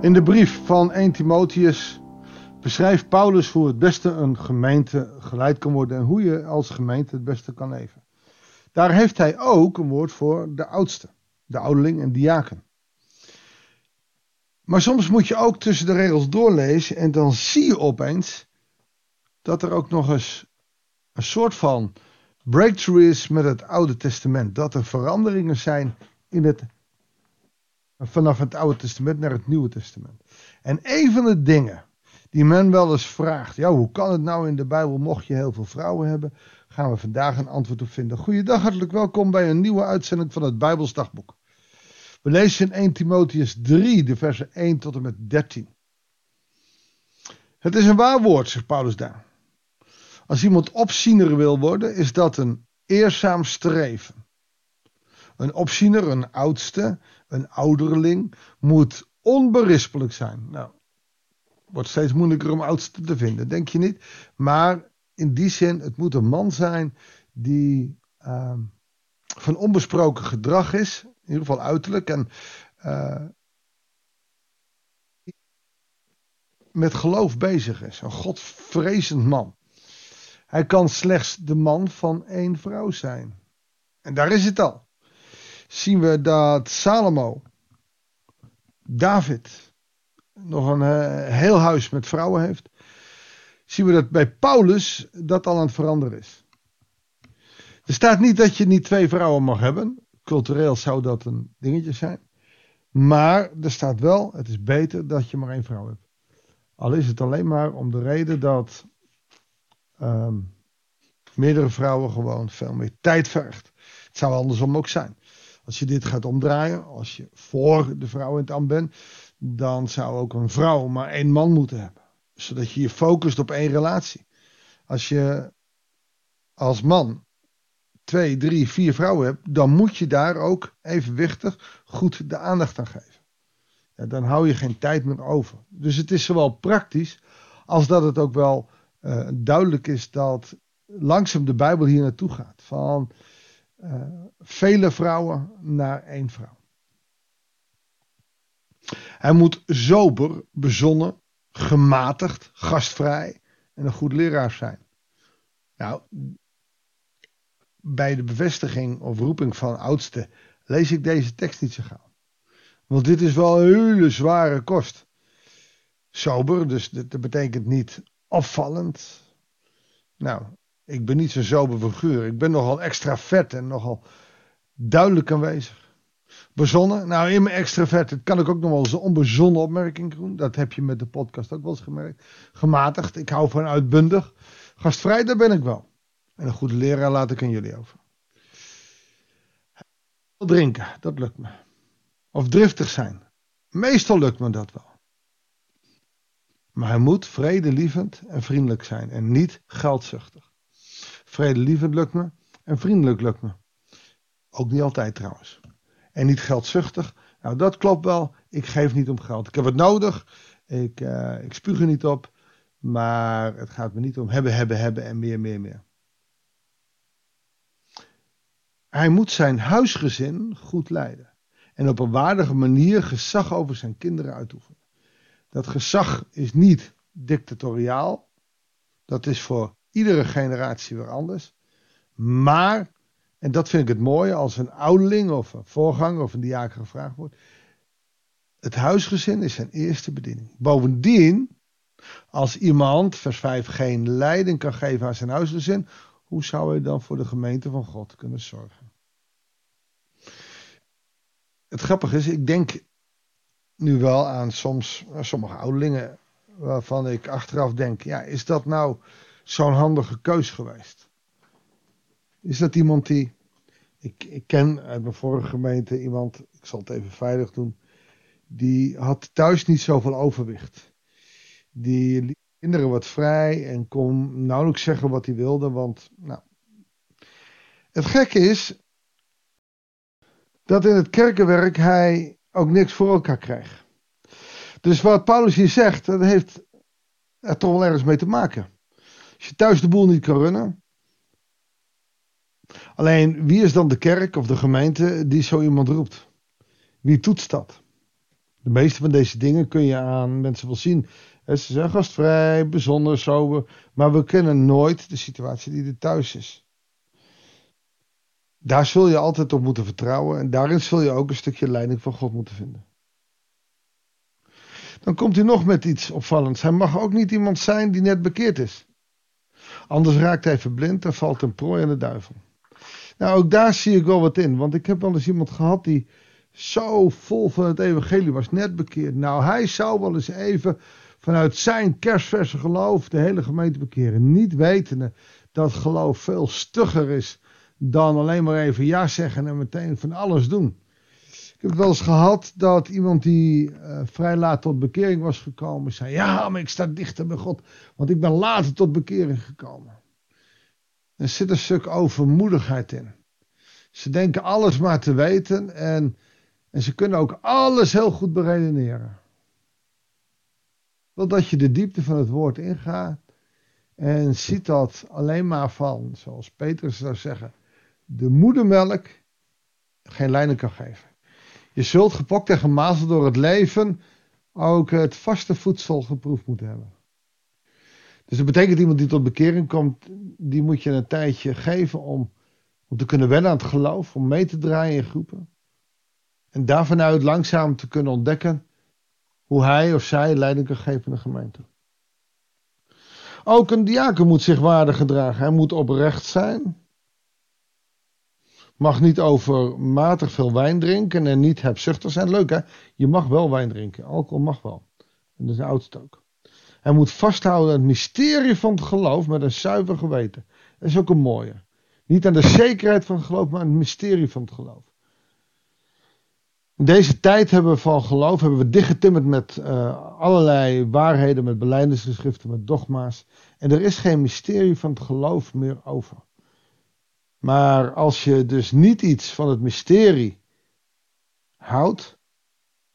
In de brief van 1 Timotheus beschrijft Paulus hoe het beste een gemeente geleid kan worden en hoe je als gemeente het beste kan leven. Daar heeft hij ook een woord voor de oudste, de ouderling en diaken. Maar soms moet je ook tussen de regels doorlezen en dan zie je opeens dat er ook nog eens een soort van breakthrough is met het Oude Testament. Dat er veranderingen zijn in het, vanaf het Oude Testament naar het Nieuwe Testament. En een van de dingen die men wel eens vraagt, ja, hoe kan het nou in de Bijbel mocht je heel veel vrouwen hebben, gaan we vandaag een antwoord op vinden. Goeiedag, hartelijk welkom bij een nieuwe uitzending van het Bijbelsdagboek. We lezen in 1 Timotheus 3, de versen 1 tot en met 13. Het is een waar woord, zegt Paulus daar. Als iemand opziener wil worden, is dat een eerzaam streven. Een opziener, een oudste, een ouderling, moet onberispelijk zijn. Nou, wordt steeds moeilijker om oudste te vinden, denk je niet? Maar in die zin, het moet een man zijn die uh, van onbesproken gedrag is, in ieder geval uiterlijk, en uh, met geloof bezig is. Een godvrezend man. Hij kan slechts de man van één vrouw zijn. En daar is het al. Zien we dat Salomo, David, nog een uh, heel huis met vrouwen heeft. Zien we dat bij Paulus dat al aan het veranderen is. Er staat niet dat je niet twee vrouwen mag hebben. Cultureel zou dat een dingetje zijn. Maar er staat wel, het is beter dat je maar één vrouw hebt. Al is het alleen maar om de reden dat um, meerdere vrouwen gewoon veel meer tijd vergt. Het zou andersom ook zijn. Als je dit gaat omdraaien, als je voor de vrouw in het ambt bent, dan zou ook een vrouw maar één man moeten hebben. Zodat je je focust op één relatie. Als je als man twee, drie, vier vrouwen hebt, dan moet je daar ook evenwichtig goed de aandacht aan geven. Ja, dan hou je geen tijd meer over. Dus het is zowel praktisch als dat het ook wel uh, duidelijk is dat langzaam de Bijbel hier naartoe gaat. Van uh, vele vrouwen naar één vrouw. Hij moet sober, bezonnen, gematigd, gastvrij en een goed leraar zijn. Nou, bij de bevestiging of roeping van oudste lees ik deze tekst niet zo gauw. Want dit is wel een hele zware kost. Sober, dus dat betekent niet opvallend. Nou, ik ben niet zo'n sober figuur. Ik ben nogal extra vet en nogal duidelijk aanwezig. Bezonnen, nou in mijn extra vet kan ik ook nog wel eens een onbezonnen opmerking doen. Dat heb je met de podcast ook wel eens gemerkt. Gematigd, ik hou van uitbundig. Gastvrij, daar ben ik wel. En een goede leraar laat ik aan jullie over. Drinken, dat lukt me. Of driftig zijn. Meestal lukt me dat wel. Maar hij moet vredelievend en vriendelijk zijn en niet geldzuchtig. Vredelievend lukt me en vriendelijk lukt me. Ook niet altijd trouwens. En niet geldzuchtig. Nou, dat klopt wel. Ik geef niet om geld. Ik heb het nodig. Ik, uh, ik spuug er niet op. Maar het gaat me niet om hebben, hebben, hebben en meer, meer, meer. Hij moet zijn huisgezin goed leiden. En op een waardige manier gezag over zijn kinderen uitoefenen. Dat gezag is niet dictatoriaal. Dat is voor iedere generatie weer anders. Maar, en dat vind ik het mooie, als een ouderling of een voorganger of een diaken gevraagd wordt. Het huisgezin is zijn eerste bediening. Bovendien, als iemand, vers 5, geen leiding kan geven aan zijn huisgezin, hoe zou hij dan voor de gemeente van God kunnen zorgen? Het grappige is, ik denk nu wel aan soms sommige ouderlingen waarvan ik achteraf denk, ja, is dat nou zo'n handige keus geweest? Is dat iemand die, ik, ik ken uit mijn vorige gemeente iemand, ik zal het even veilig doen, die had thuis niet zoveel overwicht. Die liet kinderen wat vrij en kon nauwelijks zeggen wat hij wilde, want, nou. Het gekke is dat in het kerkenwerk hij ook niks voor elkaar krijgt. Dus wat Paulus hier zegt, dat heeft er toch wel ergens mee te maken. Als je thuis de boel niet kan runnen. Alleen wie is dan de kerk of de gemeente die zo iemand roept? Wie toetst dat? De meeste van deze dingen kun je aan mensen wel zien. Ze zijn gastvrij, bijzonder, sober. Maar we kennen nooit de situatie die er thuis is. Daar zul je altijd op moeten vertrouwen. En daarin zul je ook een stukje leiding van God moeten vinden. Dan komt hij nog met iets opvallends. Hij mag ook niet iemand zijn die net bekeerd is. Anders raakt hij verblind en valt een prooi aan de duivel. Nou, ook daar zie ik wel wat in. Want ik heb wel eens iemand gehad die zo vol van het evangelie was, net bekeerd. Nou, hij zou wel eens even vanuit zijn kerstverse geloof de hele gemeente bekeren. Niet wetende dat geloof veel stugger is dan alleen maar even ja zeggen en meteen van alles doen. Ik heb het wel eens gehad dat iemand die uh, vrij laat tot bekering was gekomen, zei: Ja, maar ik sta dichter bij God, want ik ben later tot bekering gekomen. Er zit een stuk overmoedigheid in. Ze denken alles maar te weten en, en ze kunnen ook alles heel goed beredeneren. Totdat je de diepte van het woord ingaat en ziet dat alleen maar van, zoals Petrus zou zeggen, de moedermelk geen lijnen kan geven. Je zult gepokt en gemazeld door het leven ook het vaste voedsel geproefd moeten hebben. Dus dat betekent iemand die tot bekering komt, die moet je een tijdje geven om, om te kunnen wennen aan het geloof, om mee te draaien in groepen. En daarvanuit langzaam te kunnen ontdekken hoe hij of zij leiding kan geven in de gemeente. Ook een diaken moet zich waardig gedragen. Hij moet oprecht zijn. Mag niet overmatig veel wijn drinken en niet hebzuchtig zijn. Leuk hè? Je mag wel wijn drinken. Alcohol mag wel. En dat is de oudste ook. Hij moet vasthouden aan het mysterie van het geloof met een zuiver geweten. Dat is ook een mooie. Niet aan de zekerheid van het geloof, maar aan het mysterie van het geloof. In deze tijd hebben we van geloof hebben we dichtgetimmerd met uh, allerlei waarheden, met beleidingsgeschriften, met dogma's. En er is geen mysterie van het geloof meer over. Maar als je dus niet iets van het mysterie houdt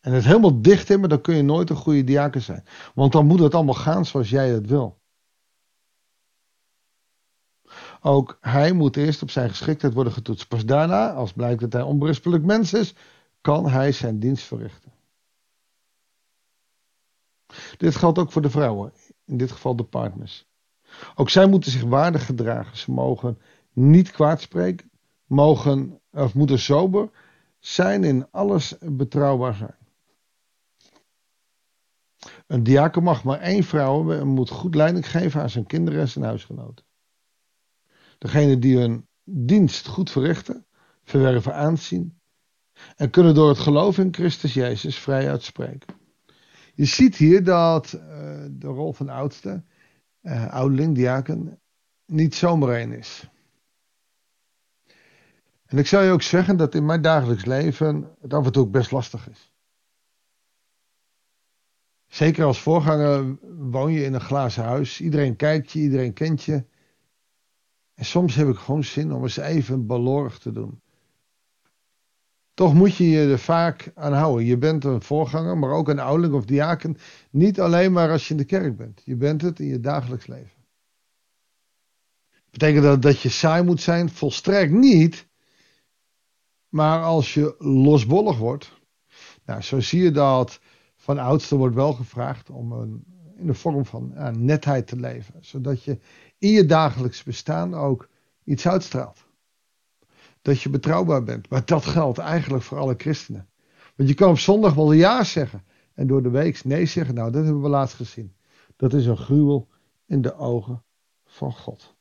en het helemaal dicht timmert, dan kun je nooit een goede diaken zijn. Want dan moet het allemaal gaan zoals jij het wil. Ook hij moet eerst op zijn geschiktheid worden getoetst. Pas daarna, als blijkt dat hij onberispelijk mens is, kan hij zijn dienst verrichten. Dit geldt ook voor de vrouwen, in dit geval de partners. Ook zij moeten zich waardig gedragen. Ze mogen niet kwaad spreken, mogen of moeten sober zijn in alles betrouwbaar zijn. Een diaken mag maar één vrouw en moet goed leiding geven aan zijn kinderen en zijn huisgenoten. Degene die hun dienst goed verrichten, verwerven aanzien en kunnen door het geloof in Christus Jezus vrij uitspreken. Je ziet hier dat uh, de rol van oudste, uh, ouderling, diaken, niet zomaar één is. En ik zou je ook zeggen dat in mijn dagelijks leven het af en toe ook best lastig is. Zeker als voorganger woon je in een glazen huis. Iedereen kijkt je, iedereen kent je. En soms heb ik gewoon zin om eens even balorg te doen. Toch moet je je er vaak aan houden. Je bent een voorganger, maar ook een ouderling of diaken. Niet alleen maar als je in de kerk bent. Je bent het in je dagelijks leven. Betekent dat dat je saai moet zijn? Volstrekt niet. Maar als je losbollig wordt. Nou, zo zie je dat van oudste wordt wel gevraagd om een, in de vorm van netheid te leven. Zodat je in je dagelijks bestaan ook iets uitstraalt dat je betrouwbaar bent. Maar dat geldt eigenlijk voor alle christenen. Want je kan op zondag wel ja zeggen en door de week nee zeggen. Nou, dat hebben we laatst gezien. Dat is een gruwel in de ogen van God.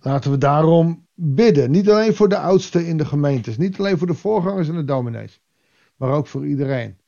Laten we daarom bidden. Niet alleen voor de oudsten in de gemeentes. Niet alleen voor de voorgangers en de dominees. Maar ook voor iedereen.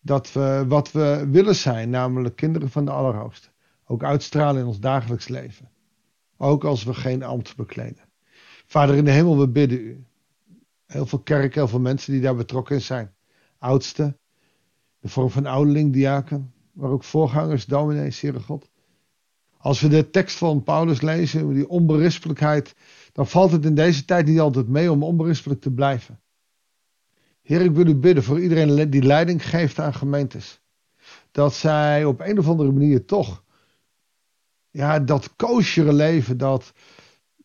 Dat we wat we willen zijn, namelijk kinderen van de Allerhoogste. Ook uitstralen in ons dagelijks leven. Ook als we geen ambt bekleden. Vader in de hemel, we bidden u. Heel veel kerken, heel veel mensen die daar betrokken zijn. Oudste, de vorm van ouderling, diaken, maar ook voorgangers, dominees, Heere God. Als we de tekst van Paulus lezen, die onberispelijkheid, dan valt het in deze tijd niet altijd mee om onberispelijk te blijven. Heer, ik wil u bidden voor iedereen die leiding geeft aan gemeentes. Dat zij op een of andere manier toch, ja, dat koosjere leven, dat,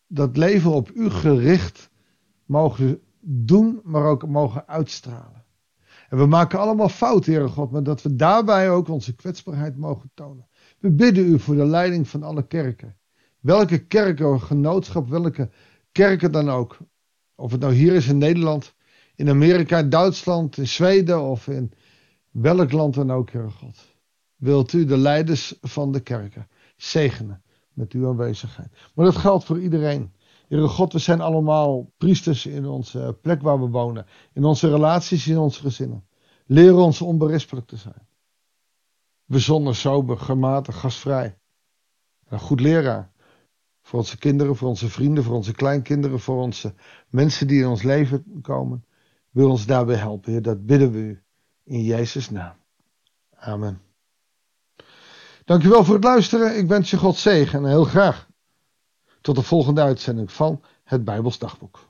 dat leven op u gericht mogen doen, maar ook mogen uitstralen. En we maken allemaal fouten, Heere God, maar dat we daarbij ook onze kwetsbaarheid mogen tonen. We bidden u voor de leiding van alle kerken. Welke kerken, genootschap, welke kerken dan ook. Of het nou hier is in Nederland, in Amerika, Duitsland, in Zweden of in welk land dan ook, Heere God. Wilt u de leiders van de kerken zegenen met uw aanwezigheid. Maar dat geldt voor iedereen. Heere God, we zijn allemaal priesters in onze plek waar we wonen. In onze relaties, in onze gezinnen. Leer ons onberispelijk te zijn. Bezonnen, sober, gematigd, gastvrij. Een goed leraar. Voor onze kinderen, voor onze vrienden, voor onze kleinkinderen, voor onze mensen die in ons leven komen. Wil ons daarbij helpen, Heer. Dat bidden we u. In Jezus' naam. Amen. Dankjewel voor het luisteren. Ik wens je God zegen en heel graag tot de volgende uitzending van het Bijbels Dagboek.